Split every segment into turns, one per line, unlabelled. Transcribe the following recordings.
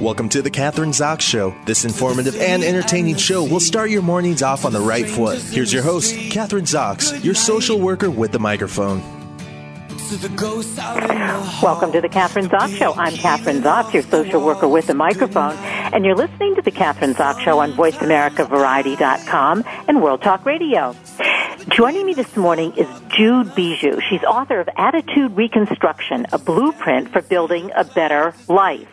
Welcome to the Kathryn Zox Show. This informative and entertaining show will start your mornings off on the right foot. Here's your host, Kathryn Zox, your social worker with the microphone.
Welcome to the Kathryn Zox Show. I'm Kathryn Zox, your social worker with the microphone, and you're listening to the Kathryn Zox Show on VoiceAmericaVariety.com and World Talk Radio. Joining me this morning is Jude Bijou. She's author of Attitude Reconstruction, a blueprint for building a better life.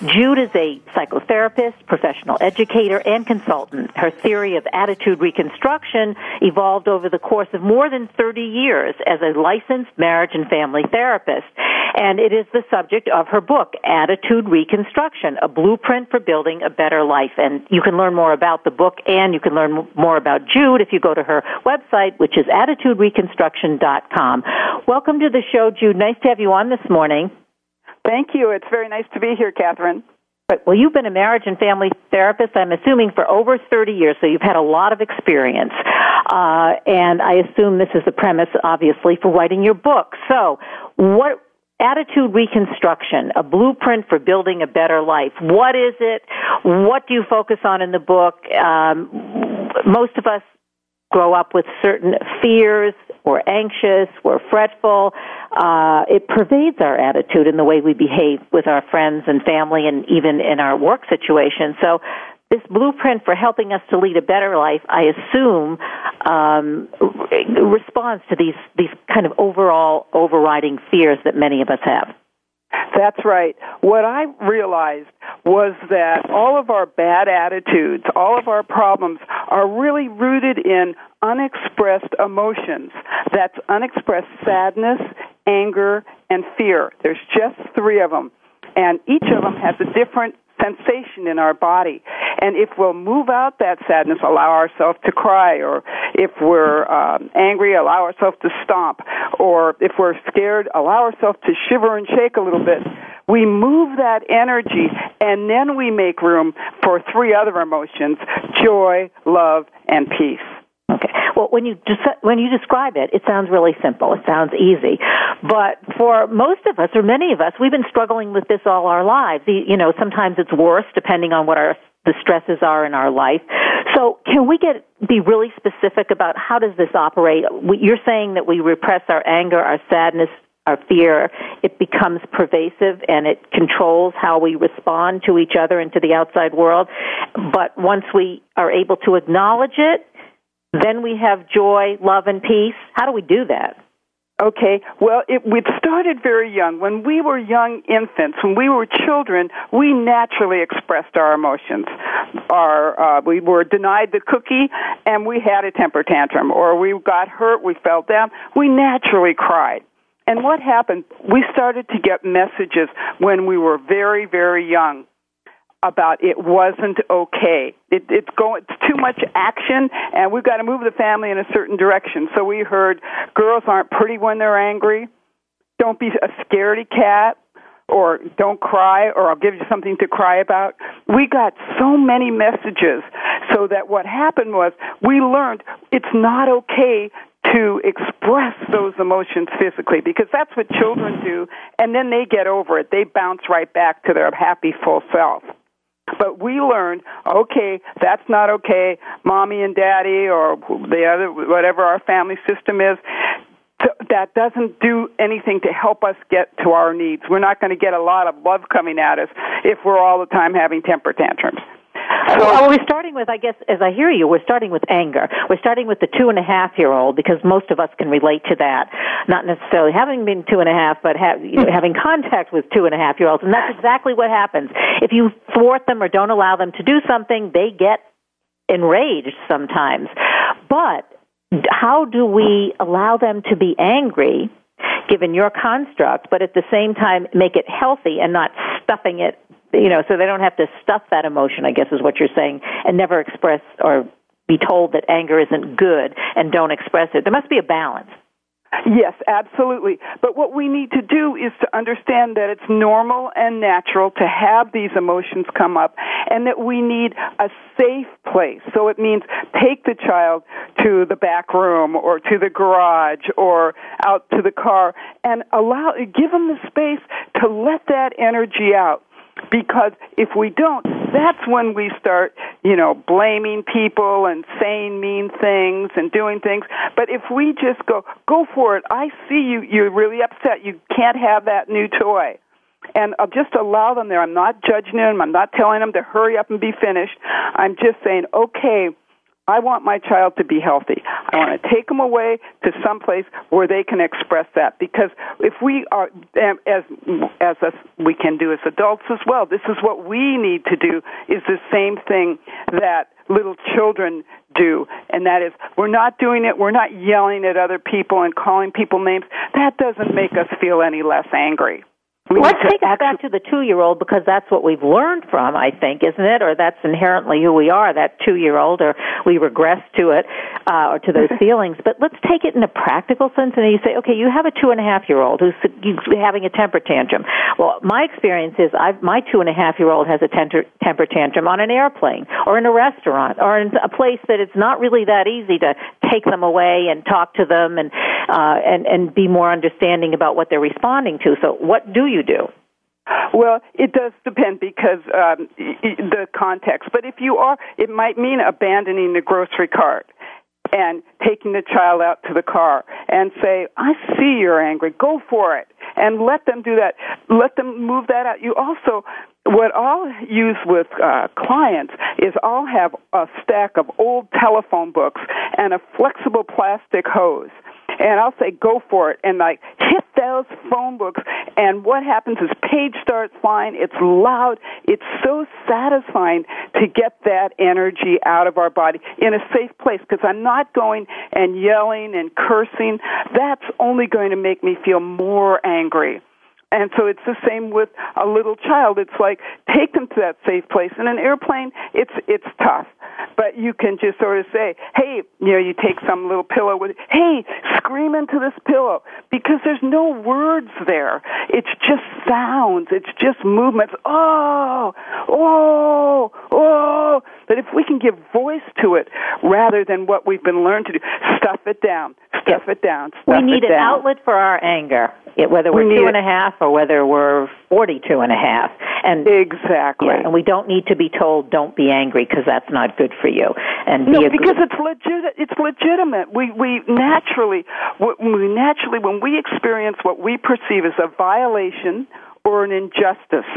Jude is a psychotherapist, professional educator, and consultant. Her theory of attitude reconstruction evolved over the course of more than 30 years as a licensed marriage and family therapist. And it is the subject of her book, Attitude Reconstruction, a blueprint for building a better life. And you can learn more about the book and you can learn more about Jude if you go to her website, which is attitudereconstruction.com. Welcome to the show, Jude. Nice to have you on this morning.
Thank you. It's very nice to be here, Kathryn.
Well, you've been a marriage and family therapist, I'm assuming, for over 30 years, so you've had a lot of experience. Uh, and I assume this is the premise, obviously, for writing your book. So, what attitude reconstruction, a blueprint for building a better life. What is it? What do you focus on in the book? Um, most of us grow up with certain fears, we're anxious, we're fretful. Uh, it pervades our attitude and the way we behave with our friends and family and even in our work situation. So this blueprint for helping us to lead a better life, I assume, um, responds to these these kind of overall overriding fears that many of us have.
That's right. What I realized was that all of our bad attitudes, all of our problems are really rooted in unexpressed emotions. That's unexpressed sadness, anger, and fear. There's just three of them. And each of them has a different sensation in our body. And if we'll move out that sadness, allow ourselves to cry, or if we're um, angry, allow ourselves to stomp, or if we're scared, allow ourselves to shiver and shake a little bit. We move that energy, and then we make room for three other emotions joy, love, and peace.
Okay. Well, when you des- when you describe it, it sounds really simple. It sounds easy, but for most of us, or many of us, we've been struggling with this all our lives. You know, sometimes it's worse depending on what our the stresses are in our life. So, can we get be really specific about how does this operate? You're saying that we repress our anger, our sadness, our fear, it becomes pervasive and it controls how we respond to each other and to the outside world. But once we are able to acknowledge it then we have joy, love, and peace. How do we do that?
Okay, well, it, it started very young. When we were young infants, when we were children, we naturally expressed our emotions. Our, uh, we were denied the cookie and we had a temper tantrum, or we got hurt, we fell down. We naturally cried. And what happened? We started to get messages when we were very, very young about it wasn't okay. It, it's going, it's too much action, and we've got to move the family in a certain direction. So we heard girls aren't pretty when they're angry. Don't be a scaredy cat, or don't cry, or I'll give you something to cry about. We got so many messages, so that what happened was we learned it's not okay to express those emotions physically because that's what children do and then they get over it they bounce right back to their happy full self but we learned, okay, that's not okay. Mommy and daddy, or the other, whatever our family system is, that doesn't do anything to help us get to our needs. We're not going to get a lot of love coming at us if we're all the time having temper tantrums.
So, well, we're starting with, I guess, as I hear you, we're starting with anger. We're starting with the two and a half year old because most of us can relate to that. Not necessarily having been two and a half, but have, you know, having contact with two and a half year olds. And that's exactly what happens. If you thwart them or don't allow them to do something, they get enraged sometimes. But how do we allow them to be angry given your construct, but at the same time make it healthy and not stuffing it, you know, so they don't have to stuff that emotion, I guess is what you're saying, and never express or be told that anger isn't good and don't express it. There must be a balance.
Yes, absolutely. But what we need to do is to understand that it's normal and natural to have these emotions come up and that we need a safe place. So it means take the child to the back room or to the garage or out to the car and allow, give them the space to let that energy out because if we don't, that's when we start, you know, blaming people and saying mean things and doing things. But if we just go, go for it. I see you, you're really upset. You can't have that new toy. And I'll just allow them there. I'm not judging them. I'm not telling them to hurry up and be finished. I'm just saying, okay, I want my child to be healthy. I want to take them away to some place where they can express that. Because if we are, as as us, we can do as adults as well. This is what we need to do. Is the same thing that little children do, and that is we're not doing it. We're not yelling at other people and calling people names. That doesn't make us feel any less angry.
Let's take it back to the two-year-old because that's what we've learned from, I think, isn't it? Or that's inherently who we are, that two-year-old, or we regress to it, uh, or to those feelings. But let's take it in a practical sense, and you say, okay, you have a two-and-a-half-year-old who's having a temper tantrum. Well, my experience is, I've, my two-and-a-half-year-old has a temper, temper tantrum on an airplane, or in a restaurant, or in a place that it's not really that easy to take them away and talk to them and uh, and and be more understanding about what they're responding to. So, what do you do?
Well, it does depend because um, the context. But if you are, it might mean abandoning the grocery cart and taking the child out to the car and say, I see you're angry, go for it. And let them do that. Let them move that out. You also, what I'll use with uh, clients is I'll have a stack of old telephone books and a flexible plastic hose and I'll say go for it. And like hit those phone books. And what happens is page starts flying. It's loud. It's so satisfying to get that energy out of our body in a safe place because I'm not going and yelling and cursing. That's only going to make me feel more angry and so it's the same with a little child. It's like take them to that safe place. In an airplane, it's it's tough, but you can just sort of say, "Hey, you know, you take some little pillow with, hey, scream into this pillow," because there's no words there. It's just sounds. It's just movements. Oh, oh, oh. But if we can give voice to it rather than what we've been learned to do, stuff it down, stuff it down. Stuff
we need
an
outlet for our anger, whether we're
we
two and a half or whether we're forty-two and a half. And
exactly,
yeah, and we don't need to be told don't be angry because that's not good for you. And
no,
be
because it's legit. It's legitimate. We we naturally we naturally when we experience what we perceive as a violation or an injustice,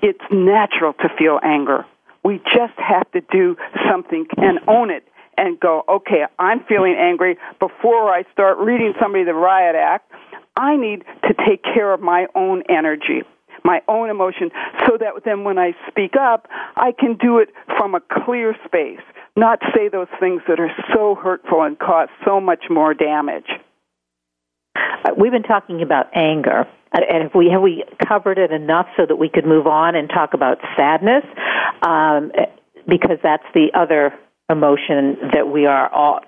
it's natural to feel anger. We just have to do something and own it and go, okay, I'm feeling angry before I start reading somebody the riot act. I need to take care of my own energy, my own emotion, so that then when I speak up, I can do it from a clear space, not say those things that are so hurtful and cause so much more damage.
Uh, we've been talking about anger, and have we have we covered it enough so that we could move on and talk about sadness? Um, because that's the other emotion that we are all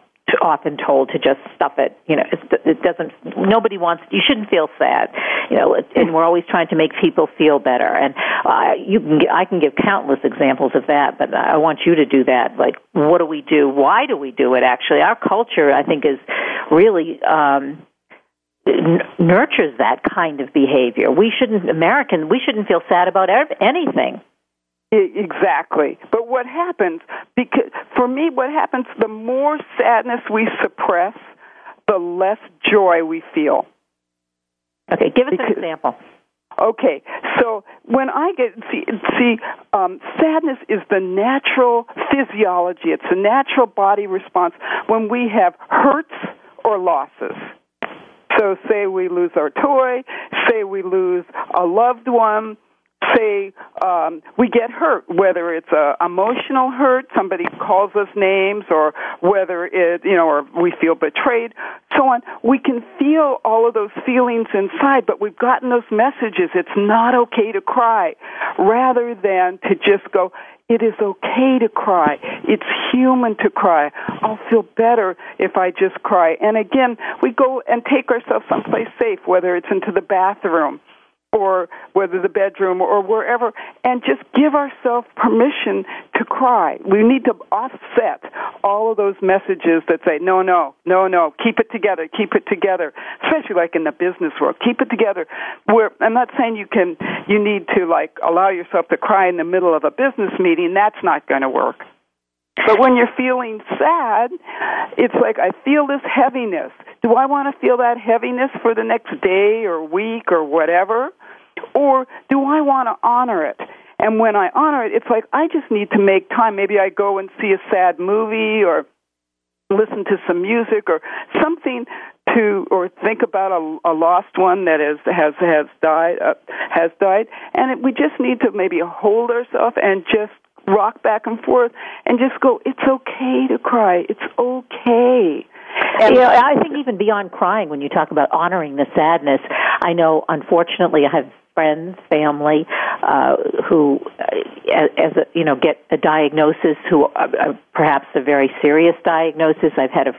often told to just stuff it. You know, it doesn't. Nobody wants. You shouldn't feel sad. You know, and we're always trying to make people feel better. And uh, you can. I can give countless examples of that, but I want you to do that. Like, what do we do? Why do we do it? Actually, our culture, I think, is really. Um, nurtures that kind of behavior. We shouldn't American. We shouldn't feel sad about anything.
Exactly. But what happens, because for me, what happens, the more sadness we suppress, the less joy we feel.
Okay, give us because, an example.
Okay, so when I get see, see um, sadness is the natural physiology. It's a natural body response when we have hurts or losses. So, say we lose our toy, say we lose a loved one, say um, we get hurt, whether it's a emotional hurt, somebody calls us names, or whether it, you know, or we feel betrayed. so on. We can feel all of those feelings inside, but we've gotten those messages. It's not okay to cry, rather than to just go, it is okay to cry. It's human to cry. I'll feel better if I just cry. And again, we go and take ourselves someplace safe, whether it's into the bathroom or whether the bedroom or wherever, and just give ourselves permission to cry. We need to offset all of those messages that say, no, no, no, no, keep it together, keep it together, especially like in the business world, keep it together. Where I'm not saying you can, you need to like allow yourself to cry in the middle of a business meeting. That's not going to work. But when you're feeling sad, it's like I feel this heaviness. Do I want to feel that heaviness for the next day or week or whatever? Or do I want to honor it? And when I honor it, it's like I just need to make time. Maybe I go and see a sad movie or listen to some music or something to or think about a, a lost one that is has has died uh, has died and it, we just need to maybe hold ourselves and just rock back and forth and just go it's okay to cry it's okay
and you know, I think even beyond crying, when you talk about honoring the sadness, I know, unfortunately, I have friends, family, uh, who, uh, as a, you know, get a diagnosis who uh, uh, perhaps a very serious diagnosis. I've had a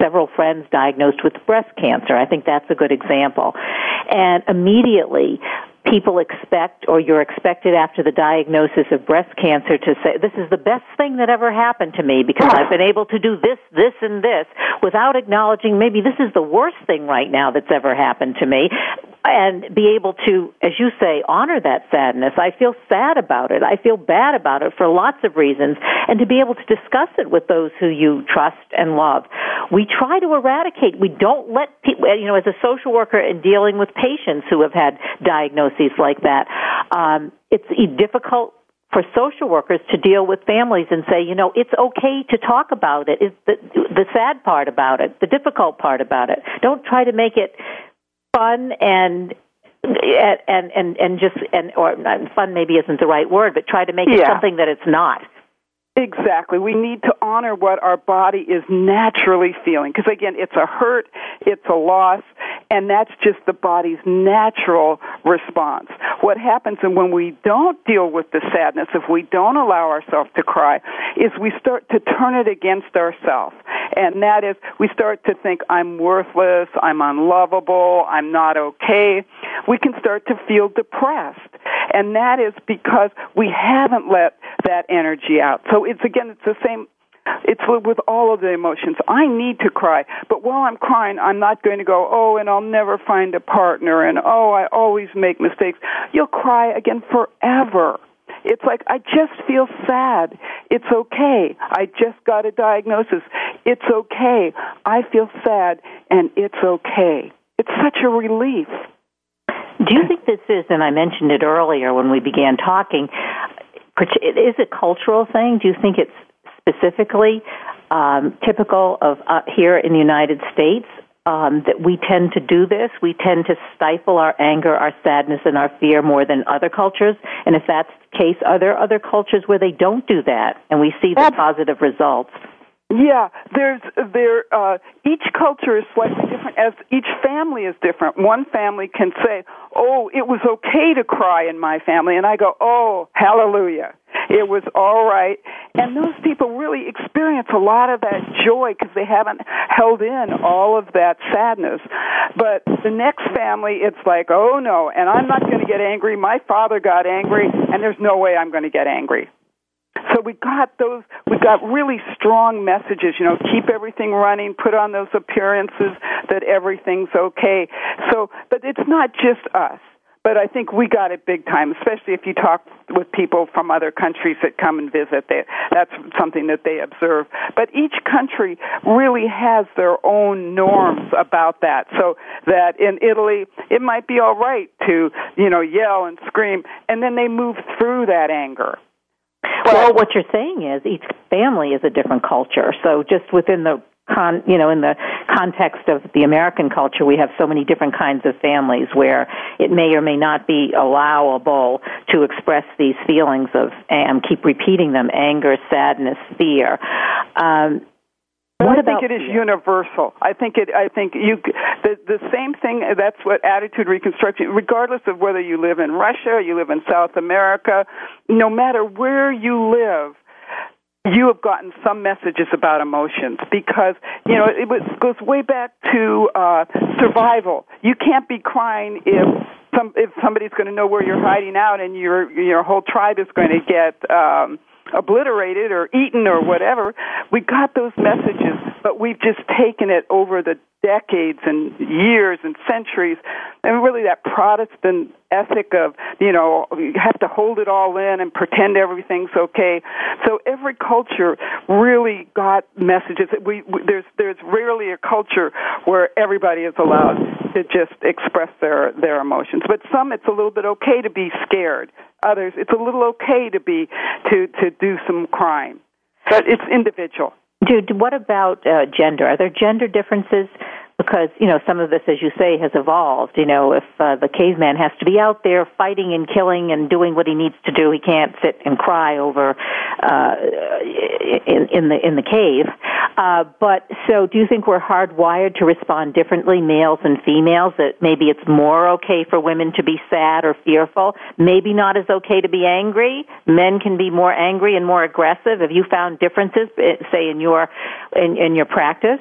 several friends diagnosed with breast cancer. I think that's a good example. And immediately, people expect or you're expected after the diagnosis of breast cancer to say this is the best thing that ever happened to me because I've been able to do this this and this without acknowledging maybe this is the worst thing right now that's ever happened to me and be able to as you say honor that sadness I feel sad about it I feel bad about it for lots of reasons and to be able to discuss it with those who you trust and love we try to eradicate we don't let people you know as a social worker and dealing with patients who have had diagnoses like that. Um, it's difficult for social workers to deal with families and say, you know, it's okay to talk about it. it. Is the the sad part about it, the difficult part about it. Don't try to make it fun and and and and just and or fun maybe isn't the right word, but try to make it something that it's not.
Exactly. We need to honor what our body is naturally feeling. Because again, it's a hurt, it's a loss, and that's just the body's natural response. What happens and when we don't deal with the sadness, if we don't allow ourselves to cry, is we start to turn it against ourselves. And that is, we start to think, I'm worthless, I'm unlovable, I'm not okay. We can start to feel depressed. And that is because we haven't let that energy out. So it's again, it's the same it's with all of the emotions. I need to cry, but while I'm crying, I'm not going to go, oh, and I'll never find a partner, and oh, I always make mistakes. You'll cry again forever. It's like, I just feel sad. It's okay. I just got a diagnosis. It's okay. I feel sad, and it's okay. It's such a relief.
Do you think this is, and I mentioned it earlier when we began talking, is a cultural thing? Do you think it's specifically um, typical of uh, here in the United States um, that we tend to do this. We tend to stifle our anger, our sadness, and our fear more than other cultures. And if that's the case, are there other cultures where they don't do that and we see the positive results?
Yeah, there's there. Uh, each culture is slightly different. As each family is different. One family can say, "Oh, it was okay to cry in my family," and I go, "Oh, hallelujah." It was all right. And those people really experience a lot of that joy because they haven't held in all of that sadness. But the next family, it's like, oh no, and I'm not going to get angry. My father got angry, and there's no way I'm going to get angry. So we got those, we got really strong messages, you know, keep everything running, put on those appearances that everything's okay. So, but it's not just us. But I think we got it big time, especially if you talk with people from other countries that come and visit. They, that's something that they observe. But each country really has their own norms about that. So that in Italy, it might be all right to, you know, yell and scream, and then they move through that anger.
Well, what you're saying is each family is a different culture. So just within the con, you know, in the context of the American culture, we have so many different kinds of families where it may or may not be allowable to express these feelings of, and keep repeating them, anger, sadness, fear. Um,
But what I think it is universal. I think it. I think you. The the same thing. That's what attitude reconstruction. Regardless of whether you live in Russia, you live in South America, no matter where you live, you have gotten some messages about emotions because you know it was, goes way back to uh, survival. You can't be crying if some if somebody's going to know where you're hiding out and your your whole tribe is going to get. Um, obliterated or eaten or whatever. We got those messages, but we've just taken it over the decades and years and centuries, and really that Protestant ethic of you know you have to hold it all in and pretend everything's okay. So every culture really got messages. We, we there's there's rarely a culture where everybody is allowed to just express their their emotions, but some it's a little bit okay to be scared. Others it's a little okay to be to to do some crime, but it's individual.
Jude, what about uh, gender? Are there gender differences? Because you know some of this, as you say, has evolved. You know, if uh, the caveman has to be out there fighting and killing and doing what he needs to do, he can't sit and cry over uh, in, in the in the cave. Uh, but so, do you think we're hardwired to respond differently, males and females? That maybe it's more okay for women to be sad or fearful, maybe not as okay to be angry. Men can be more angry and more aggressive. Have you found differences, eh, say, in your in, in your practice?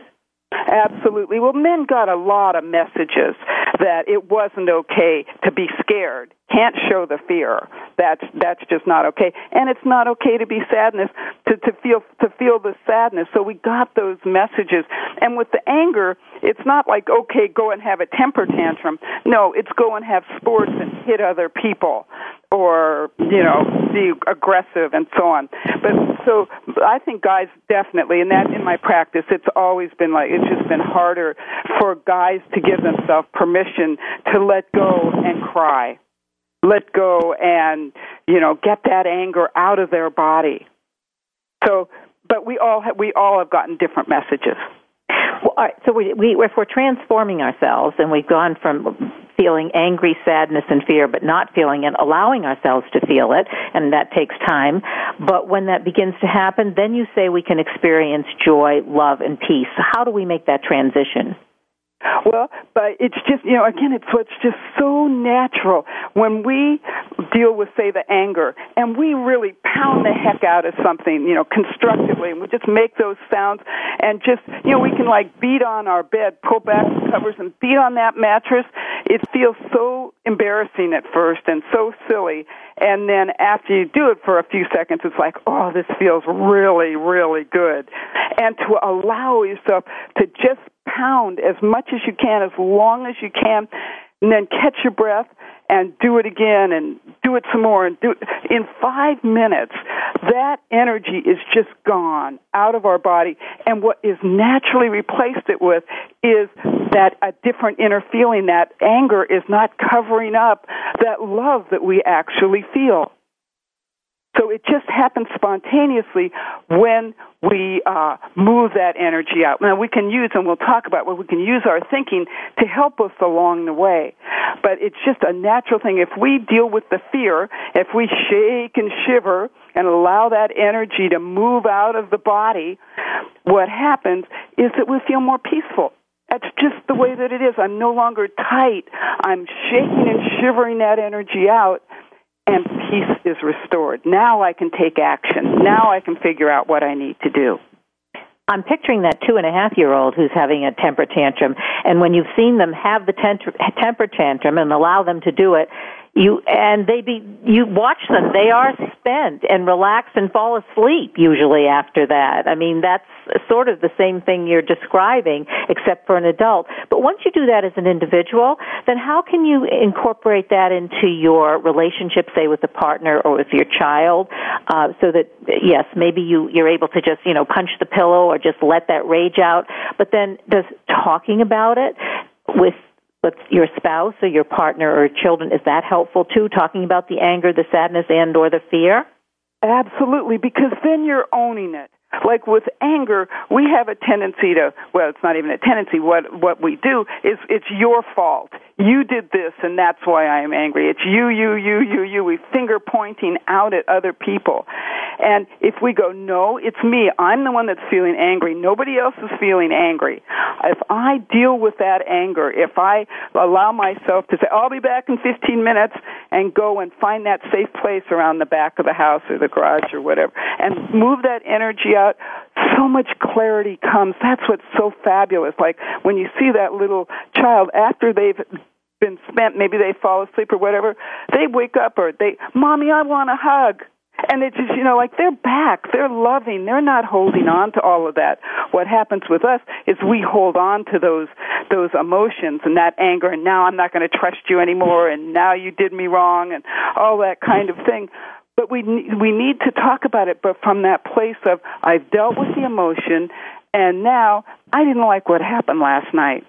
Absolutely. Well, men got a lot of messages that it wasn't okay to be scared. Can't show the fear. That's that's just not okay. And it's not okay to be sadness to to feel to feel the sadness. So we got those messages. And with the anger, it's not like okay, go and have a temper tantrum. No, it's go and have sports and hit other people or you know be aggressive and so on. But so i think guys definitely and that in my practice it's always been like it's just been harder for guys to give themselves permission to let go and cry. Let go and you know get that anger out of their body. So but we all have, we all have gotten different messages.
Well, all right, so we, we, if we're transforming ourselves and we've gone from feeling angry, sadness, and fear, but not feeling it, allowing ourselves to feel it, and that takes time. But when that begins to happen, then you say we can experience joy, love, and peace. How do we make that transition?
Well, but it's just, you know, again, it's what's just so natural when we deal with, say, the anger and we really pound the heck out of something, you know, constructively, and we just make those sounds and just, you know, we can like beat on our bed, pull back the covers and beat on that mattress. It feels so embarrassing at first and so silly. And then after you do it for a few seconds, it's like, oh, this feels really, really good. And to allow yourself to just pound as much as you can, as long as you can, and then catch your breath and do it again and do it some more and do it. in 5 minutes that energy is just gone out of our body and what is naturally replaced it with is that a different inner feeling that anger is not covering up that love that we actually feel so it just happens spontaneously when we uh, move that energy out. Now we can use, and we'll talk about what we can use our thinking to help us along the way. But it's just a natural thing. If we deal with the fear, if we shake and shiver and allow that energy to move out of the body, what happens is that we feel more peaceful. That's just the way that it is. I'm no longer tight. I'm shaking and shivering that energy out and peace is restored. Now I can take action. Now I can figure out what I need to do.
I'm picturing that two and a half year old who's having a temper tantrum, and when you've seen them have the temper tantrum and allow them to do it, you and they be you watch them. They are spent and relax and fall asleep usually after that. I mean that's sort of the same thing you're describing except for an adult. But once you do that as an individual then how can you incorporate that into your relationship say with a partner or with your child uh, so that yes maybe you you're able to just you know punch the pillow or just let that rage out. But then does talking about it with with your spouse or your partner or children is that helpful too talking about the anger the sadness and or the fear?
Absolutely because then you're owning it like with anger we have a tendency to well it's not even a tendency what what we do is it's your fault you did this and that's why I am angry. It's you, you, you, you, you. We finger pointing out at other people. And if we go, no, it's me. I'm the one that's feeling angry. Nobody else is feeling angry. If I deal with that anger, if I allow myself to say, I'll be back in 15 minutes and go and find that safe place around the back of the house or the garage or whatever and move that energy so much clarity comes. That's what's so fabulous. Like when you see that little child after they've been spent, maybe they fall asleep or whatever, they wake up or they, Mommy, I want a hug. And it's just, you know, like they're back. They're loving. They're not holding on to all of that. What happens with us is we hold on to those, those emotions and that anger and now I'm not going to trust you anymore and now you did me wrong and all that kind of thing. But we, we need to talk about it, but from that place of I've dealt with the emotion and now I didn't like what happened last night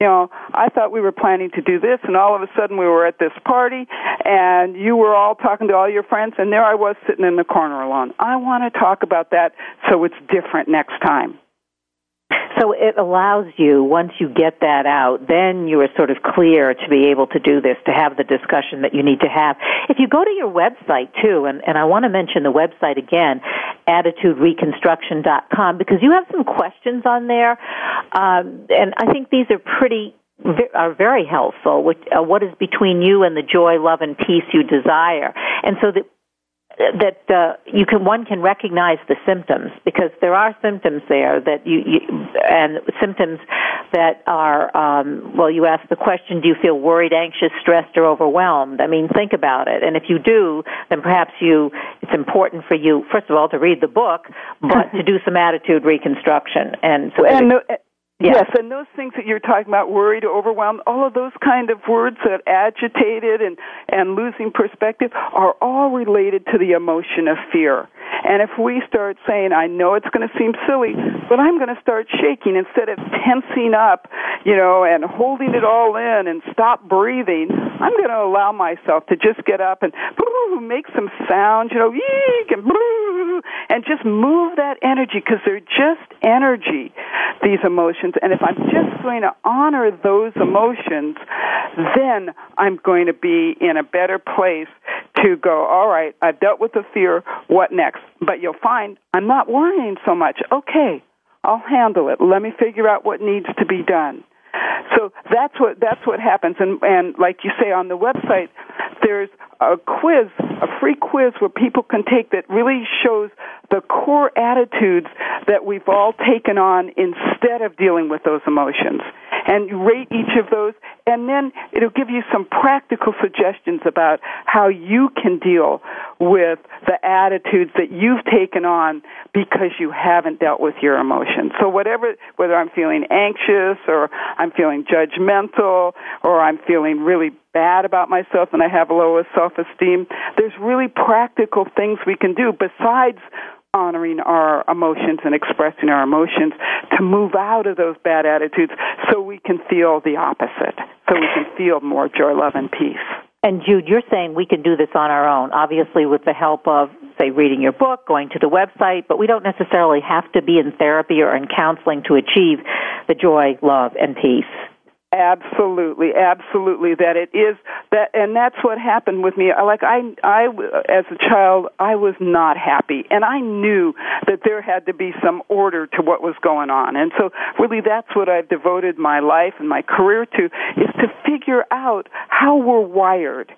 you know, I thought we were planning to do this, and all of a sudden we were at this party, and you were all talking to all your friends, and there I was sitting in the corner alone. I want to talk about that so it's different next time.
So it allows you, once you get that out, then you are sort of clear to be able to do this, to have the discussion that you need to have. If you go to your website too, and, and I want to mention the website again, attitudereconstruction.com, because you have some questions on there, um, and I think these are pretty are very helpful. Uh, what is between you and the joy, love, and peace you desire? And so that that uh, you can one can recognize the symptoms because there are symptoms there that you, you and symptoms that are um, well you ask the question do you feel worried anxious stressed or overwhelmed? I mean think about it. And if you do then perhaps you it's important for you first of all to read the book but to do some attitude reconstruction. And so
and Yes, and those things that you're talking about, worried, overwhelmed, all of those kind of words that agitated and, and losing perspective are all related to the emotion of fear. And if we start saying, I know it's going to seem silly, but I'm going to start shaking instead of tensing up, you know, and holding it all in and stop breathing, I'm going to allow myself to just get up and make some sounds, you know, eek and and just move that energy because they're just energy, these emotions. And if I'm just going to honor those emotions, then I'm going to be in a better place to go, all right, I've dealt with the fear, what next? But you'll find I'm not worrying so much. Okay, I'll handle it. Let me figure out what needs to be done. So that's what that's what happens, and and like you say on the website, there's a quiz, a free quiz where people can take that really shows the core attitudes that we've all taken on instead of dealing with those emotions. And rate each of those, and then it'll give you some practical suggestions about how you can deal with the attitudes that you've taken on because you haven't dealt with your emotions. So whatever, whether I'm feeling anxious or I'm feeling judgmental or I'm feeling really bad about myself and I have low self-esteem, there's really practical things we can do besides honoring our emotions and expressing our emotions to move out of those bad attitudes so we can feel the opposite, so we can feel more joy, love, and peace.
And Jude, you're saying we can do this on our own, obviously with the help of, say, reading your book, going to the website, but we don't necessarily have to be in therapy or in counseling to achieve the joy, love, and peace.
Absolutely, absolutely. That it is that, and that's what happened with me. Like I, I, as a child, I was not happy, and I knew that there had to be some order to what was going on. And so, really, that's what I've devoted my life and my career to: is to figure out how we're wired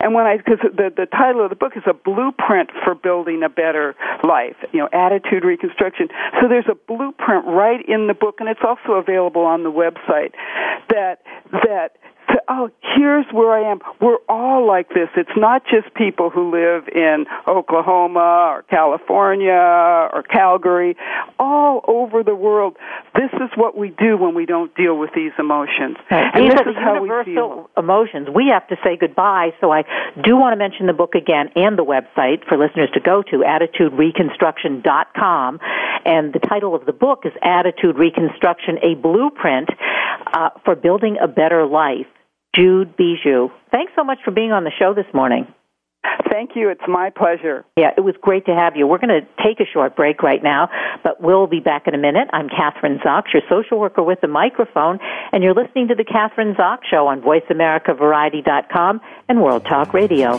and when I, because the, the title of the book is a blueprint for building a better life, you know, attitude reconstruction. So there's a blueprint right in the book, and it's also available on the website that, that oh, here's where I am. We're all like this. It's not just people who live in Oklahoma or California or Calgary. All over the world, this is what we do when we don't deal with these emotions.
And these are the universal emotions. We have to say goodbye, so I do want to mention the book again and the website for listeners to go to, attitudereconstruction.com. And the title of the book is Attitude Reconstruction, a Blueprint uh, for Building a Better Life. Jude Bijou. Thanks so much for being on the show this morning.
Thank you. It's my pleasure.
Yeah, it was great to have you. We're going to take a short break right now, but we'll be back in a minute. I'm Kathryn Zox, your social worker with the microphone, and you're listening to the Kathryn Zox Show on VoiceAmericaVariety.com and World Talk Radio.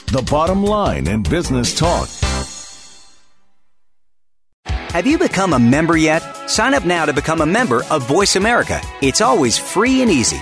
the bottom line in business talk.
Have you become a member yet? Sign up now to become a member of Voice America. It's always free and easy.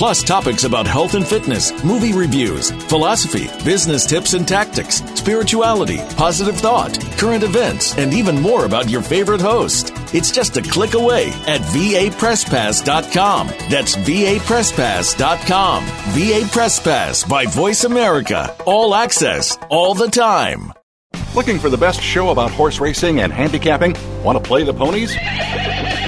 Plus, topics about health and fitness, movie reviews, philosophy, business tips and tactics, spirituality, positive thought, current events, and even more about your favorite host. It's just a click away at vapresspass.com. That's vapresspass.com. VA Press Pass by Voice America. All access, all the time.
Looking for the best show about horse racing and handicapping? Want to play the ponies?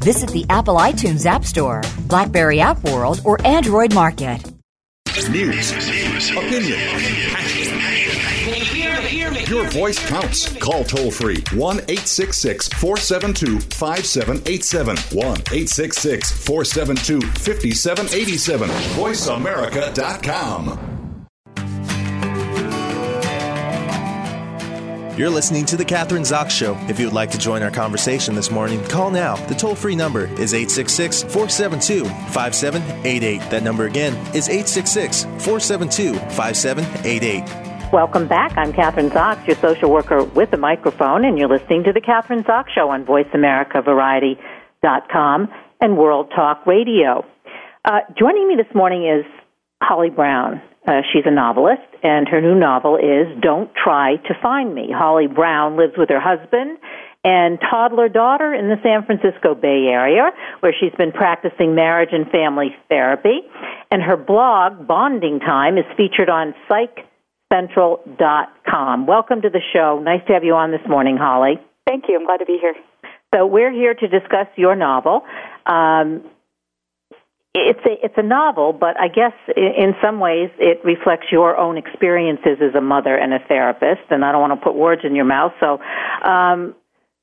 Visit the Apple iTunes App Store, Blackberry App World, or Android Market.
News, opinion, Your voice counts. Call toll free 1 866 472 5787. 1 866 472 5787. VoiceAmerica.com.
You're listening to The Kathryn Zox Show. If you would like to join our conversation this morning, call now. The toll free number is 866 472 5788. That number again is 866 472 5788.
Welcome back. I'm Kathryn Zox, your social worker with a microphone, and you're listening to The Kathryn Zox Show on VoiceAmericaVariety.com and World Talk Radio. Uh, joining me this morning is Holly Brown. Uh, she's a novelist, and her new novel is Don't Try to Find Me. Holly Brown lives with her husband and toddler daughter in the San Francisco Bay Area, where she's been practicing marriage and family therapy. And her blog, Bonding Time, is featured on PsychCentral.com. Welcome to the show. Nice to have you on this morning, Holly.
Thank you. I'm glad to be here.
So we're here to discuss your novel. Um, it's a it's a novel, but I guess in some ways it reflects your own experiences as a mother and a therapist. And I don't want to put words in your mouth, so um,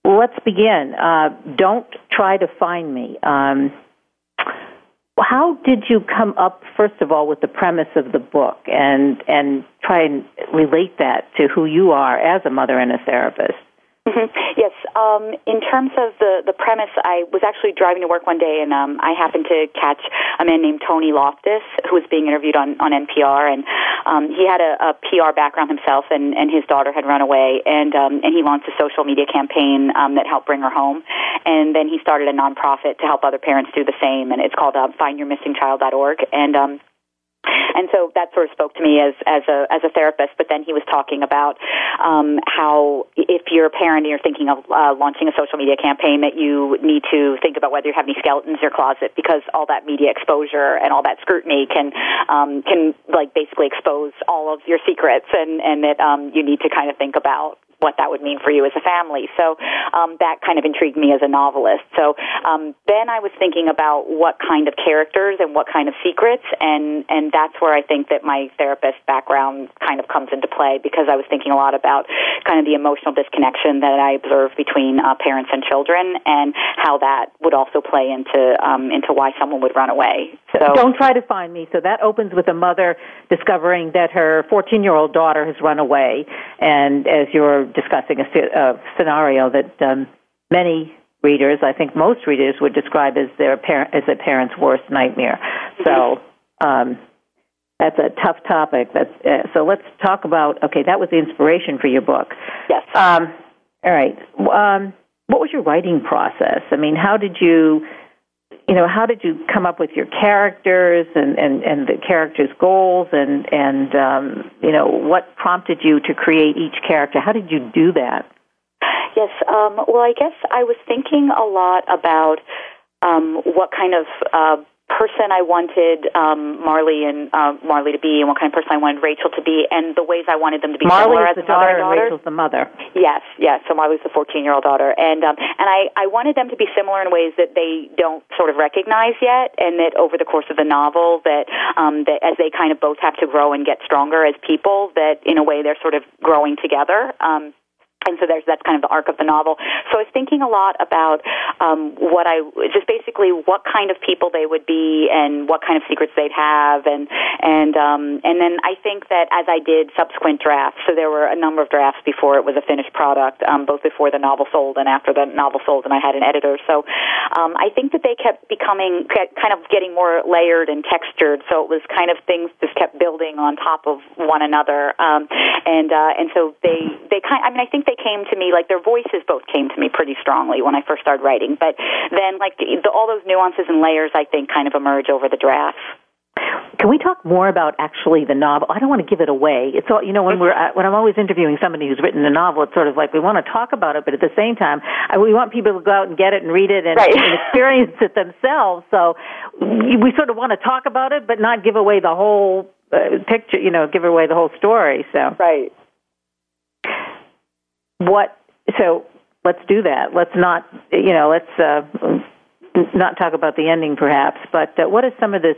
let's begin. Uh, don't try to find me. Um, how did you come up, first of all, with the premise of the book, and and try and relate that to who you are as a mother and a therapist?
Mm-hmm. Yes. Um, in terms of the the premise, I was actually driving to work one day, and um, I happened to catch a man named Tony Loftus, who was being interviewed on on NPR, and um, he had a, a PR background himself, and and his daughter had run away, and um, and he launched a social media campaign um, that helped bring her home, and then he started a nonprofit to help other parents do the same, and it's called uh, FindYourMissingChild.org, and um, and so that sort of spoke to me as as a as a therapist. But then he was talking about um, how if you're a parent and you're thinking of uh, launching a social media campaign, that you need to think about whether you have any skeletons in your closet because all that media exposure and all that scrutiny can um, can like basically expose all of your secrets, and and that um, you need to kind of think about what that would mean for you as a family. So um, that kind of intrigued me as a novelist. So um, then I was thinking about what kind of characters and what kind of secrets, and and that's where I think that my therapist background kind of comes into play because I was thinking a lot about kind of the emotional disconnection that I observe between uh, parents and children, and how that would also play into um, into why someone would run away.
So don't try to find me. So that opens with a mother discovering that her 14 year old daughter has run away, and as you're discussing a, a scenario that um, many readers, I think most readers, would describe as their parent as a parent's worst nightmare. So. Um, that's a tough topic. That's, uh, so let's talk about. Okay, that was the inspiration for your book.
Yes.
Um, all right. Um, what was your writing process? I mean, how did you you know, how did you come up with your characters and, and, and the characters' goals and, and um, you know, what prompted you to create each character? How did you do that?
Yes, um, well, I guess I was thinking a lot about um, what kind of uh, person I wanted um, Marley and uh, Marley to be, and what kind of person I wanted Rachel to be, and the ways I wanted them to be
Marley
similar
is
as
the daughter,
mother
and Rachel's the mother.
Yes, yes. So Marley's the 14-year-old daughter, and um, and I I wanted them to be similar in ways that they don't sort of recognize yet, and that over the course of the novel, that um, that as they kind of both have to grow and get stronger as people, that in a way they're sort of growing together. Um, and so there's that's kind of the arc of the novel. So I was thinking a lot about um, what I just basically what kind of people they would be and what kind of secrets they'd have, and and um, and then I think that as I did subsequent drafts, so there were a number of drafts before it was a finished product, um, both before the novel sold and after the novel sold, and I had an editor. So um, I think that they kept becoming kind of getting more layered and textured. So it was kind of things just kept building on top of one another, um, and uh, and so they they kind. I mean, I think they came to me like their voices both came to me pretty strongly when I first started writing. But then, like the, all those nuances and layers, I think, kind of emerge over the drafts.
Can we talk more about actually the novel? I don't want to give it away. It's all you know when we're when I'm always interviewing somebody who's written a novel. It's sort of like we want to talk about it, but at the same time, I, we want people to go out and get it and read it and,
right.
and experience it themselves. So we sort of want to talk about it, but not give away the whole uh, picture. You know, give away the whole story. So
right
what so let's do that. Let's not you know let's uh, not talk about the ending perhaps but uh, what are some of the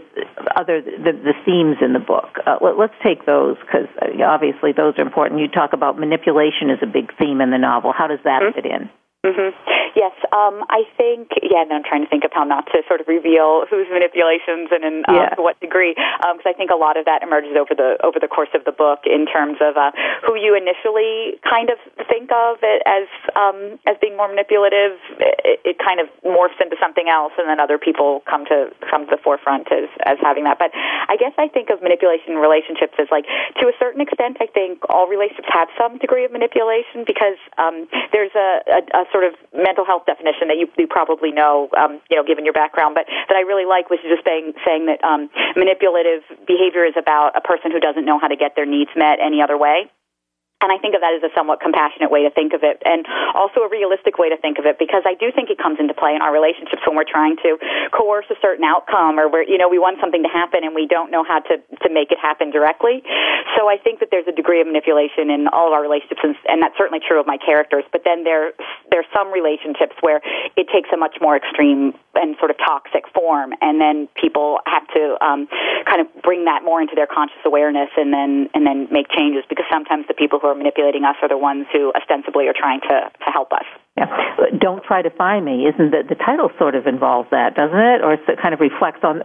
other the, the themes in the book? Uh, let, us take those because uh, obviously those are important. You talk about manipulation as a big theme in the novel. How does that mm-hmm. fit in?
Mm-hmm. Yes, um, I think. Yeah, and I'm trying to think of how not to sort of reveal whose manipulations and in um,
Yeah.
to what degree, because I think a lot of that emerges over the over the course of the book in terms of uh, who you initially kind of think of it as um, as being more manipulative. It, it kind of morphs into something else, and then other people come to come to the forefront as as having that. But I guess I think of manipulation in relationships as like to a certain extent. I think all relationships have some degree of manipulation because um, there's a, a, a sort of mental health definition that you, you probably know, um, you know, given your background, but that I really like was just saying saying that um, manipulative behavior is about a person who doesn't know how to get their needs met any other way. And I think of that as a somewhat compassionate way to think of it, and also a realistic way to think of it, because I do think it comes into play in our relationships when we're trying to coerce a certain outcome, or where you know we want something to happen and we don't know how to to make it happen directly. So I think that there's a degree of manipulation in all of our relationships, and, and that's certainly true of my characters. But then there there's some relationships where it takes a much more extreme and sort of toxic form, and then people have to um, kind of bring that more into their conscious awareness, and then and then make changes. Because sometimes the people who are manipulating us are the ones who ostensibly are trying to to help us.
Yeah. Don't try to find me. Isn't the the title sort of involves that, doesn't it? Or it kind of reflects on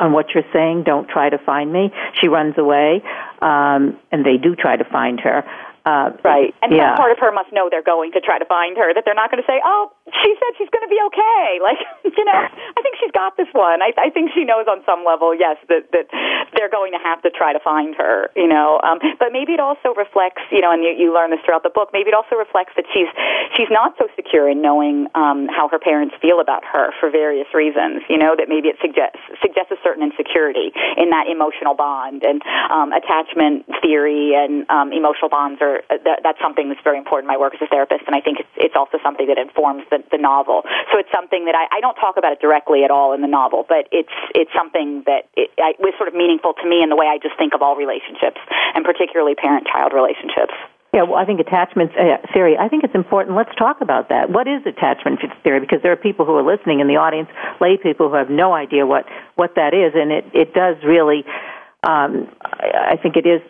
on what you're saying. Don't try to find me. She runs away, um, and they do try to find her. Uh,
Right. And
yeah.
some part of her must know they're going to try to find her, that they're not going to say, oh, she said she's going to be okay. Like, you know, I think she's got this one. I, I think she knows on some level, yes, that, that they're going to have to try to find her, you know. Um, but maybe it also reflects, you know, and you, you learn this throughout the book, maybe it also reflects that she's, she's not so secure in knowing um, how her parents feel about her for various reasons, you know, that maybe it suggests, suggests a certain insecurity in that emotional bond. And um, attachment theory and um, emotional bonds are, that, that's something that's very important in my work as a therapist, and I think it's, it's also something that informs the, the novel. So it's something that I, I don't talk about it directly at all in the novel, but it's it's something that it, I, was sort of meaningful to me in the way I just think of all relationships, and particularly parent-child relationships.
Yeah, well, I think attachment uh, theory. I think it's important. Let's talk about that. What is attachment theory? Because there are people who are listening in the audience, lay people who have no idea what what that is, and it it does really. Um, I think it is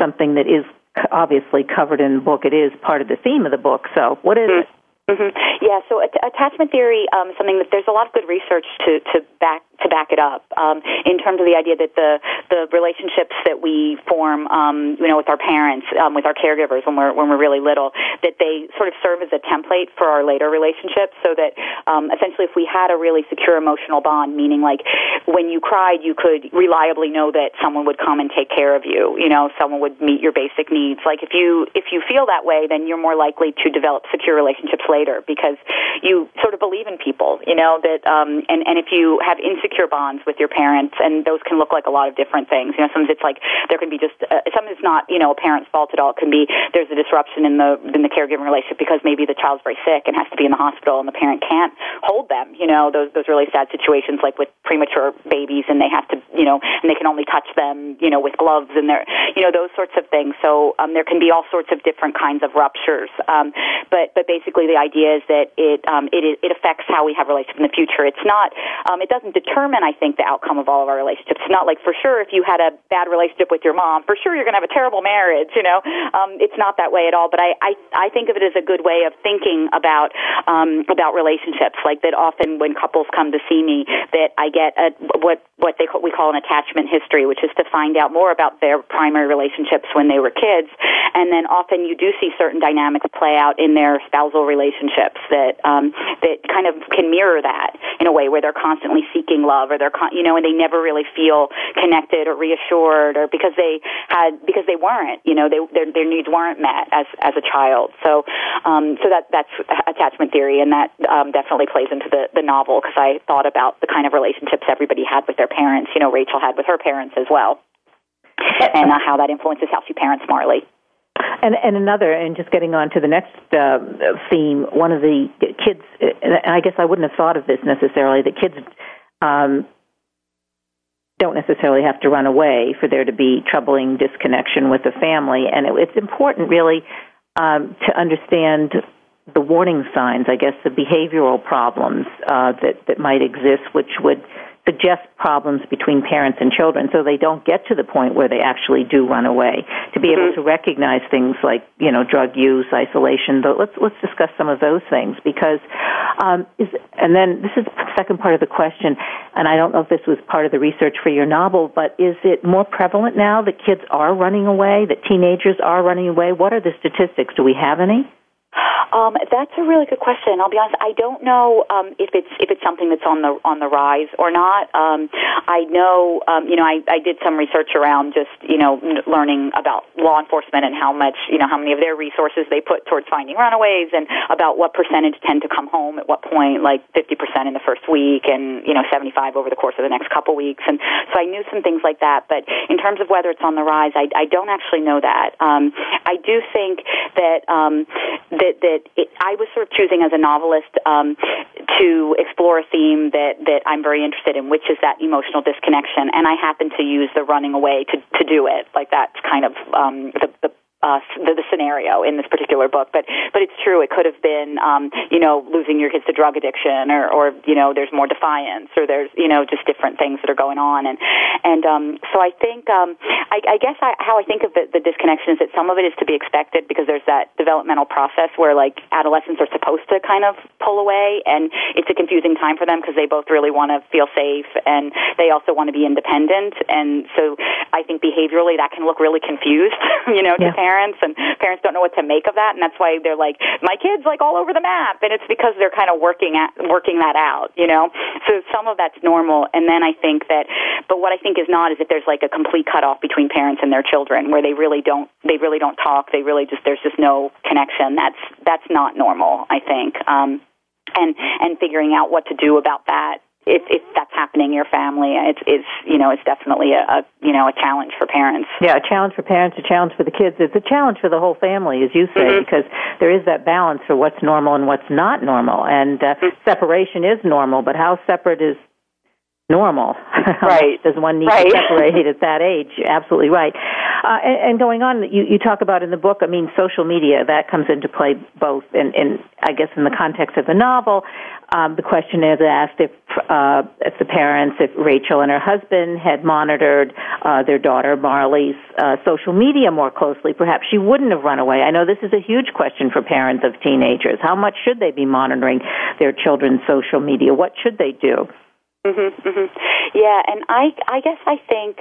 something that is obviously covered in the book. It is part of the theme of the book. So, what is it?
Mm-hmm. Yeah, so at- attachment theory, um, something that there's a lot of good research to, to back to back it up um, in terms of the idea that the the relationships that we form, um, you know, with our parents, um, with our caregivers when we're when we're really little, that they sort of serve as a template for our later relationships. So that um, essentially, if we had a really secure emotional bond, meaning like when you cried, you could reliably know that someone would come and take care of you. You know, someone would meet your basic needs. Like if you if you feel that way, then you're more likely to develop secure relationships later because you sort of believe in people. You know that, um, and and if you have insecure bonds with your parents, and those can look like a lot of different things. You know, sometimes it's like there can be just uh, sometimes it's not you know a parent's fault at all. It can be there's a disruption in the in the caregiving relationship because maybe the child's very sick and has to be in the hospital, and the parent can't hold them. You know, those those really sad situations like with premature babies, and they have to you know, and they can only touch them you know with gloves, and they're you know those sorts of things. So um, there can be all sorts of different kinds of ruptures. Um, but but basically the idea is that it um, it it affects how we have relationships in the future. It's not um, it doesn't determine I think the outcome of all of our relationships. It's not like for sure if you had a bad relationship with your mom, for sure you're going to have a terrible marriage. You know, um, it's not that way at all. But I, I I think of it as a good way of thinking about um, about relationships. Like that often when couples come to see me, that I get a, what what they we call an attachment history, which is to find out more about their primary relationships when they were kids, and then often you do see certain dynamics play out in their spousal relationships that um, that kind of can mirror that in a way where they're constantly seeking love or they're con- you know and they never really feel connected or reassured or because they had because they weren't you know they their, their needs weren't met as as a child so um, so that that's attachment theory and that um, definitely plays into the the novel because I thought about the kind of relationships everybody had with their parents you know Rachel had with her parents as well and uh, how that influences how she parents Marley.
And, and another, and just getting on to the next uh, theme, one of the kids, and I guess I wouldn't have thought of this necessarily, that kids um, don't necessarily have to run away for there to be troubling disconnection with the family. And it, it's important, really, um, to understand the warning signs, I guess, the behavioral problems uh, that, that might exist, which would suggest problems between parents and children so they don't get to the point where they actually do run away. To be able to recognize things like you know drug use isolation but let's let's discuss some of those things because um, is, and then this is the second part of the question and I don't know if this was part of the research for your novel but is it more prevalent now that kids are running away that teenagers are running away? What are the statistics? Do we have any
um, that's a really good question. I'll be honest. I don't know um, if it's if it's something that's on the on the rise or not. Um, I know, um, you know, I, I did some research around just you know learning about law enforcement and how much you know how many of their resources they put towards finding runaways and about what percentage tend to come home at what point, like 50% in the first week and you know 75 over the course of the next couple weeks. And so I knew some things like that. But in terms of whether it's on the rise, I, I don't actually know that. Um, I do think that um, that that it, I was sort of choosing as a novelist um, to explore a theme that that I'm very interested in, which is that emotional disconnection, and I happen to use the running away to to do it. Like that's kind of um, the, the uh, the, the scenario in this particular book. But but it's true. It could have been um, you know losing your kids to drug addiction, or or you know there's more defiance, or there's you know just different things that are going on. And and um, so I think um, I, I guess I, how I think of the, the disconnection is that some of it is to be expected because there's that developmental process where like adolescents are supposed to kind of pull away, and it's a confusing time for them because they both really want to feel safe and they also want to be independent. And so I think behaviorally that can look really confused, you know, to
Yeah.
parents, and parents don't know what to make of that, and that's why they're like, my kid's like all over the map, and it's because they're kind of working at working that out, you know. So some of that's normal, and then I think that, but what I think is not is if there's like a complete cutoff between parents and their children, where they really don't they really don't talk, they really just there's just no connection. That's that's not normal, I think. Um, and and figuring out what to do about that if if that's happening in your family it's it's you know it's definitely a, a you know a challenge for parents
Yeah, a challenge for parents, a challenge for the kids. It's a challenge for the whole family, as you say, because there is that balance for what's normal and what's not normal. And uh, separation is normal, but how separate is normal?
Right.
Does one need
Right.
to separate at that age? Absolutely right. Uh, and, and going on, you, you talk about in the book, I mean, social media, that comes into play both in, in I guess, in the context of the novel. Um, the question is asked if, uh, if the parents, if Rachel and her husband had monitored uh, their daughter Marley's uh, social media more closely, perhaps she wouldn't have run away. I know this is a huge question for parents of teenagers. How much should they be monitoring their children's social media? What should they do?
Mhm, mhm. Yeah, and I I guess I think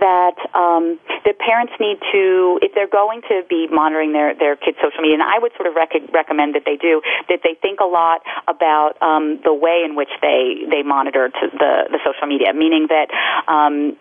that um, the parents need to, if they're going to be monitoring their their kids' social media, and I would sort of rec- recommend that they do, that they think a lot about um, the way in which they they monitor to the the social media, meaning that. Um,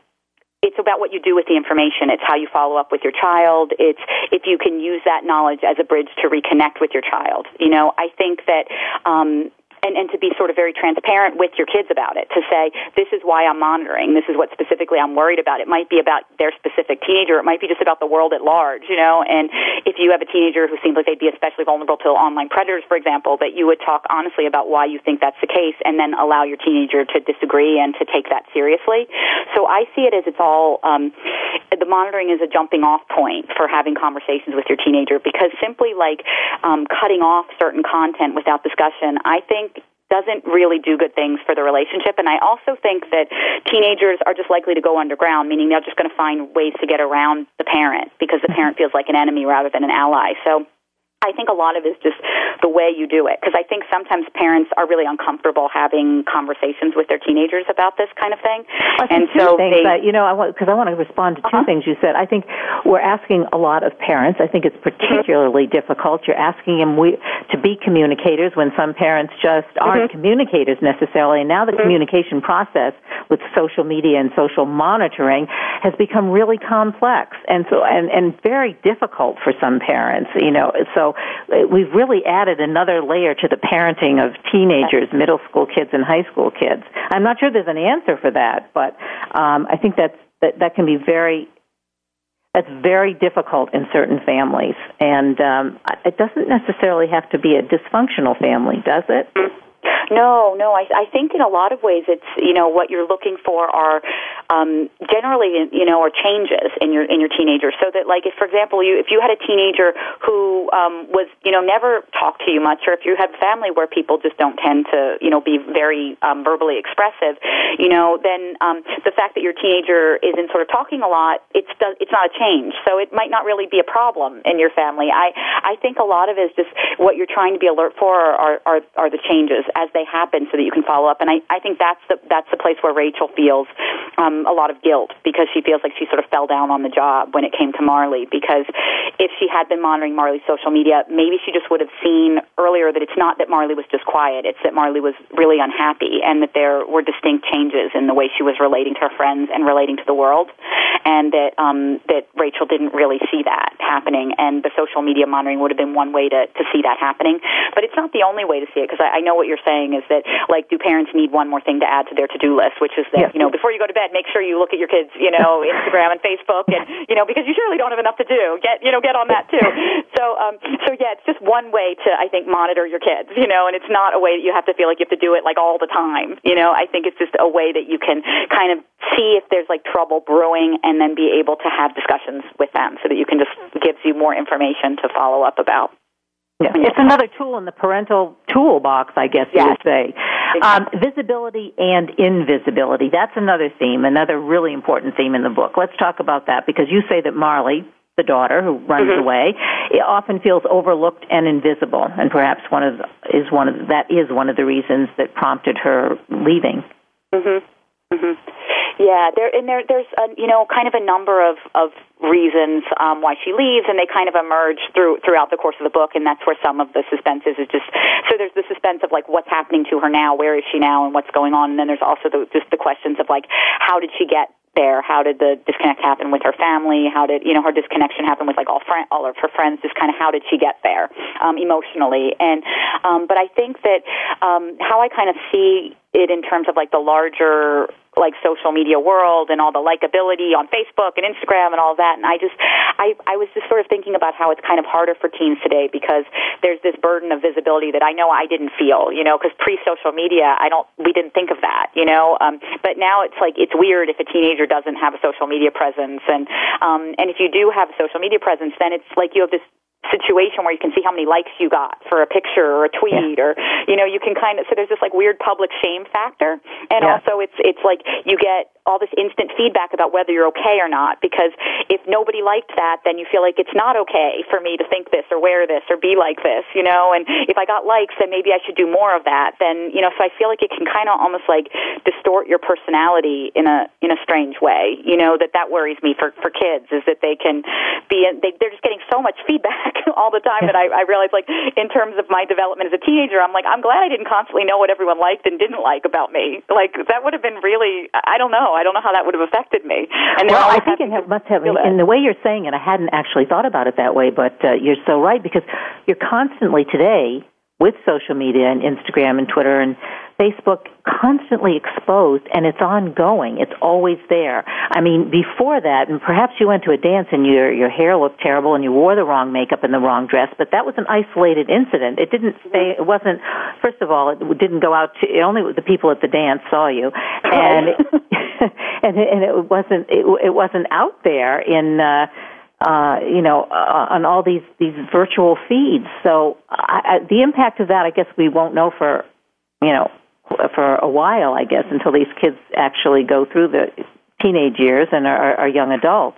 it's about what you do with the information. It's how you follow up with your child. It's if you can use that knowledge as a bridge to reconnect with your child. You know, I think that um, and, and to be sort of very transparent with your kids about it, to say, this is why I'm monitoring, this is what specifically I'm worried about. It might be about their specific teenager, it might be just about the world at large, you know, and if you have a teenager who seems like they'd be especially vulnerable to online predators, for example, that you would talk honestly about why you think that's the case and then allow your teenager to disagree and to take that seriously. So I see it as it's all, um, the monitoring is a jumping off point for having conversations with your teenager because simply like um, cutting off certain content without discussion, I think doesn't really do good things for the relationship. And I also think that teenagers are just likely to go underground, meaning they're just going to find ways to get around the parent because the mm-hmm. parent feels like an enemy rather than an ally. So I think a lot of it is just the way you do it. Because I think sometimes parents are really uncomfortable having conversations with their teenagers about this kind of thing.
I
and so
things
they, Uh-huh.
that, you know, I want because I want to respond to 2 things you said. I think we're asking a lot of parents. I think it's
Mm-hmm.
particularly difficult. You're asking them we, to be communicators when some parents just aren't
Mm-hmm.
communicators necessarily. And now the communication process with social media and social monitoring has become really complex and so and and very difficult for some parents. You know, so we've really added another layer to the parenting of teenagers, middle school kids, and high school kids. I'm not sure there's an answer for that, but um, I think that's that that can be very that's very difficult in certain families, and um, it doesn't necessarily have to be a dysfunctional family, does it?
No, no. I, I think in a lot of ways, it's you know what you're looking for are um, generally, you know, are changes in your in your teenager. So that, like, if for example, you if you had a teenager who um, was, you know, never talked to you much, or if you have family where people just don't tend to, you know, be very um, verbally expressive, you know, then um, the fact that your teenager isn't sort of talking a lot, it's it's not a change. So it might not really be a problem in your family. I I think a lot of it is just what you're trying to be alert for are are, are the changes as they happen, so that you can follow up. And I I think that's the that's the place where Rachel feels um, a lot of guilt because she feels like she sort of fell down on the job when it came to Marley. Because if she had been monitoring Marley's social media, maybe she just would have seen earlier that it's not that Marley was just quiet; it's that Marley was really unhappy, and that there were distinct changes in the way she was relating to her friends and relating to the world, and that um, that Rachel didn't really see that happening. And the social media monitoring would have been one way to to see that happening, but it's not the only way to see it. Because I, I know what you're saying is that like, do parents need one more thing to add to their to do list, which is that you know before you go to bed, make sure you look at your kids, you know, Instagram and Facebook, and you know, because you surely don't have enough to do. Get you know, get on that too. So, um, so yeah, it's just one way to I think monitor your kids, you know, and it's not a way that you have to feel like you have to do it like all the time. You know, I think it's just a way that you can kind of see if there's like trouble brewing, and then be able to have discussions with them, so that you can just gives you more information to follow up about.
Yeah. It's another tool in the parental toolbox, I guess you would say. Um, visibility and invisibility. That's another theme, another really important theme in the book. Let's talk about that because you say that Marley, the daughter who runs
Mm-hmm.
away, it often feels overlooked and invisible, and perhaps one of the, is one of that is one of the reasons that prompted her leaving.
Mhm. Mhm. Yeah, there and there there's a, you know kind of a number of of reasons um, why she leaves, and they kind of emerge through throughout the course of the book, and that's where some of the suspense is. Is just so there's the suspense of like what's happening to her now, where is she now, and what's going on, and then there's also the, just the questions of like how did she get there? How did the disconnect happen with her family? How did you know her disconnection happen with like all friend, all of her friends? Just kind of how did she get there um, emotionally? And um, but I think that um, how I kind of see it in terms of like the larger like social media world and all the likability on Facebook and Instagram and all that. And I just, I, I was just sort of thinking about how it's kind of harder for teens today because there's this burden of visibility that I know I didn't feel, you know, because pre-social media, I don't, we didn't think of that, you know. Um, but now it's like it's weird if a teenager doesn't have a social media presence, and um, and if you do have a social media presence, then it's like you have this situation where you can see how many likes you got for a picture or a tweet or you know you can kind of so there's this like weird public shame factor. And
Yeah.
also it's it's like you get all this instant feedback about whether you're okay or not because if nobody liked that then you feel like it's not okay for me to think this or wear this or be like this you know? And if I got likes then maybe I should do more of that. Then you know so I feel like it can kind of almost like distort your personality in a in a strange way you know that that worries me for for kids is that they can be they, they're just getting so much feedback all the time that I, I realize like in terms of my development as a teenager I'm like I'm glad I didn't constantly know what everyone liked and didn't like about me. Like that would have been really I don't know. I don't know how that would have affected me. And
well,
now
I think it have, must have, in the way you're saying it, I hadn't actually thought about it that way, but uh, you're so right because you're constantly today with social media and Instagram and Twitter and Facebook constantly exposed and it's ongoing. It's always there. I mean, before that, and perhaps you went to a dance and your your hair looked terrible and you wore the wrong makeup and the wrong dress, but that was an isolated incident. It didn't stay. It wasn't. First of all, it didn't go out to only the people at the dance saw you, and and it, and it wasn't it, it wasn't out there in. uh uh, you know, uh, on all these these virtual feeds. So I, I, the impact of that, I guess, we won't know for you know for a while. I guess until these kids actually go through the teenage years and are, are young adults.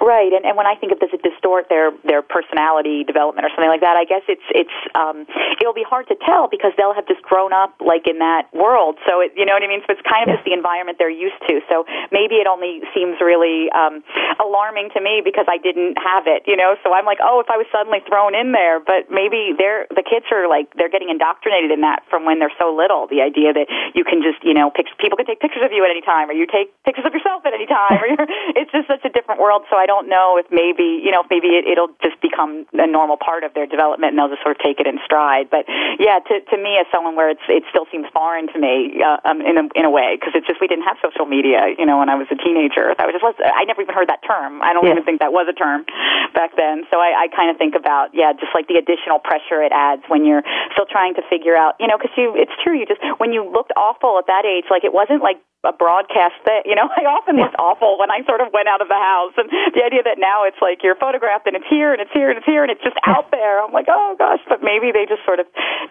Right, and, and when I think of does it distort their their personality development or something like that, I guess it's it's um, it'll be hard to tell because they'll have just grown up like in that world. So it, you know what I mean. So it's kind of just the environment they're used to. So maybe it only seems really um, alarming to me because I didn't have it. You know, so I'm like, oh, if I was suddenly thrown in there, but maybe they're the kids are like they're getting indoctrinated in that from when they're so little. The idea that you can just you know pic- people can take pictures of you at any time, or you take pictures of yourself at any time, or it's just such a different world. So I don't know if maybe you know if maybe it, it'll just become a normal part of their development and they'll just sort of take it in stride. But yeah, to to me as someone where it's it still seems foreign to me uh, um, in a in a way because it's just we didn't have social media you know when I was a teenager. That was just I never even heard that term. I don't
Yeah.
even think that was a term back then. So I, I kind of think about yeah, just like the additional pressure it adds when you're still trying to figure out you know because you it's true you just when you looked awful at that age like it wasn't like a broadcast thing. You know, I often looked awful when I sort of went out of the house, and the idea that now it's like you're photographed and it's here and it's here and it's here and it's just out there. I'm like, oh gosh, but maybe they just sort of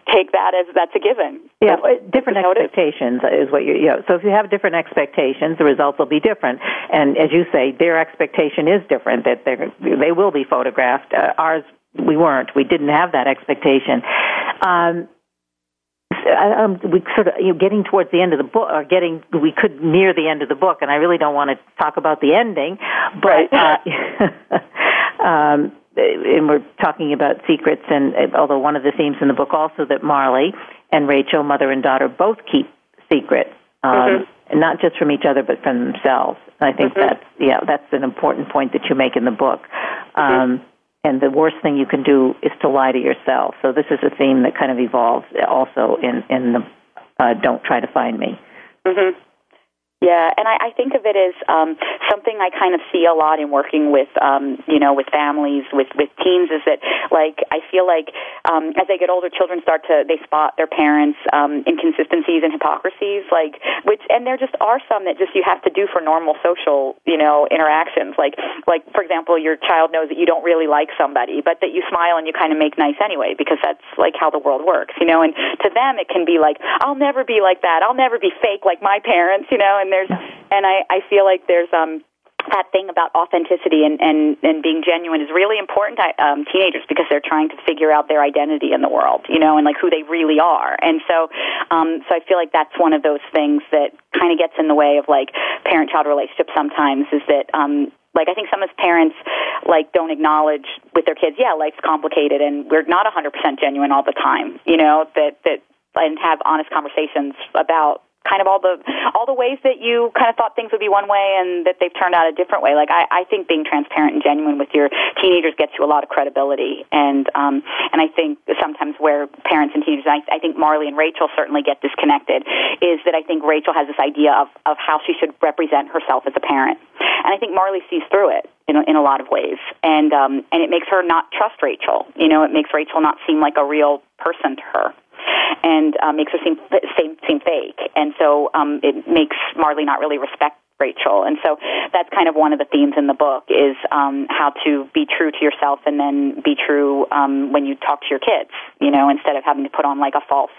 take that as that's a given.
Yeah, different expectations is what you. You know, so if you have different expectations, the results will be different. And as you say, their expectation is different. That they they will be photographed. Uh, ours, we weren't. We didn't have that expectation. Um, um, we sort of you know getting towards the end of the book, or getting we could near the end of the book, and I really don't want to talk about the ending, but uh, um, and we're talking about secrets, and although one of the themes in the book also that Marley and Rachel, mother and daughter, both keep secrets, um, mm-hmm. not just from each other but from themselves. And I think mm-hmm. that's yeah, that's an important point that you make in the book. Mm-hmm. And the worst thing you can do is to lie to yourself. So this is a theme that kind of evolves also in in the uh, "Don't try to find me."
Mm-hmm. Yeah, and I, I think of it as um, something I kind of see a lot in working with, um, you know, with families, with with teens. Is that like I feel like um, as they get older, children start to they spot their parents' um, inconsistencies and hypocrisies, like which, and there just are some that just you have to do for normal social, you know, interactions. Like like for example, your child knows that you don't really like somebody, but that you smile and you kind of make nice anyway because that's like how the world works, you know. And to them, it can be like I'll never be like that. I'll never be fake like my parents, you know. And there's and I, I feel like there's um that thing about authenticity and, and, and being genuine is really important to um, teenagers because they're trying to figure out their identity in the world, you know, and like who they really are. And so, um, so I feel like that's one of those things that kind of gets in the way of like parent-child relationships sometimes is that, um, like I think some of parents like don't acknowledge with their kids, yeah, life's complicated and we're not 100% genuine all the time, you know, that, that, and have honest conversations about kind of all the all the ways that you kind of thought things would be one way and that they've turned out a different way. Like I, I think being transparent and genuine with your teenagers gets you a lot of credibility, and um, and I think sometimes where parents and teenagers, I, I think Marley and Rachel certainly get disconnected, is that I think Rachel has this idea of of how she should represent herself as a parent, and I think Marley sees through it in a, in a lot of ways, and um, and it makes her not trust Rachel. You know, it makes Rachel not seem like a real person to her and uh, makes her seem seem, seem fake. And so um, it makes Marley not really respect Rachel. And so that's kind of one of the themes in the book is um, how to be true to yourself and then be true um, when you talk to your kids, you know, instead of having to put on like a false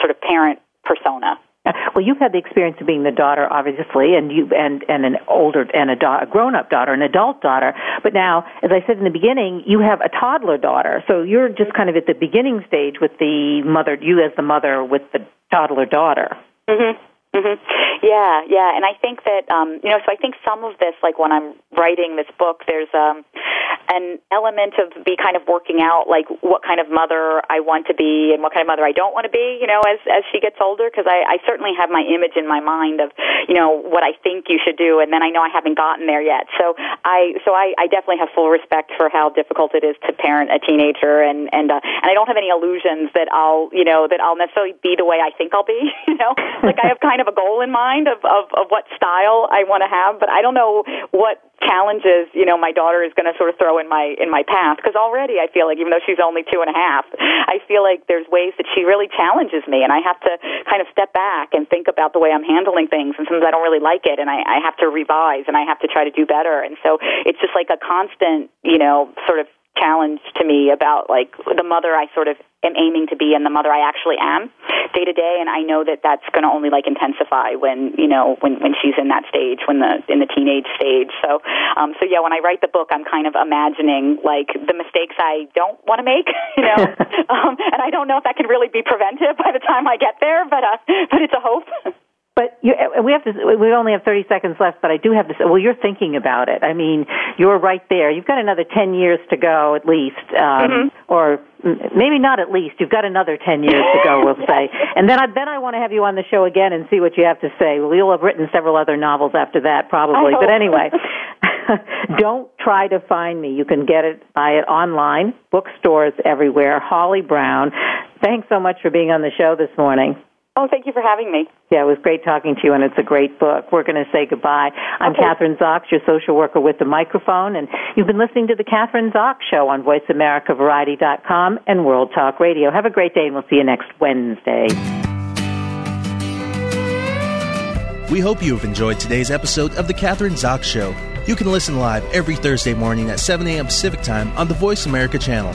sort of parent persona.
Well, you've had the experience of being the daughter, obviously, and you and and an older and a, da- a grown-up daughter, an adult daughter. But now, as I said in the beginning, you have a toddler daughter. So you're just kind of at the beginning stage with the mother, you as the mother with the toddler daughter.
Mm-hmm. Mm-hmm. Yeah, yeah, and I think that um, you know, so I think some of this, like when I'm writing this book, there's um, an element of be kind of working out like what kind of mother I want to be and what kind of mother I don't want to be, you know, as as she gets older, because I, I certainly have my image in my mind of you know what I think you should do, and then I know I haven't gotten there yet. So I so I, I definitely have full respect for how difficult it is to parent a teenager, and and uh, and I don't have any illusions that I'll you know that I'll necessarily be the way I think I'll be, you know, like I have kind of a goal in mind of, of, of what style I want to have, but I don't know what challenges you know my daughter is going to sort of throw in my in my path because already I feel like even though she's only two and a half, I feel like there's ways that she really challenges me, and I have to kind of step back and think about the way I'm handling things, and sometimes I don't really like it, and I, I have to revise and I have to try to do better, and so it's just like a constant you know sort of challenge to me about like the mother I sort of am aiming to be and the mother I actually am day to day. And I know that that's going to only like intensify when you know when when she's in that stage when the in the teenage stage. So um so yeah when I write the book I'm kind of imagining like the mistakes I don't want to make you know? Um and I don't know if that can really be preventive by the time I get there but uh but it's a hope
you, we have to. We only have 30 seconds left, but I do have to say. Well, you're thinking about it. I mean, you're right there. You've got another 10 years to go, at least, um, mm-hmm. or maybe not at least. You've got another 10 years to go, we'll say. And then I then I want to have you on the show again and see what you have to say. Well, you'll have written several other novels after that, probably. But anyway. don't try to find me. You can get it, buy it online, bookstores everywhere. Holly Brown, thanks so much for being on the show this morning.
Oh, thank you for having me.
Yeah, it was great talking to you, and it's a great book. We're going to say goodbye. I'm okay. Kathryn Zox, your social worker with the microphone, and you've been listening to the Kathryn Zox Show on VoiceAmericaVariety.com and World Talk Radio. Have a great day, and we'll see you next Wednesday.
We hope you have enjoyed today's episode of The Kathryn Zox Show. You can listen live every Thursday morning at 7 a.m. Pacific Time on the Voice America channel.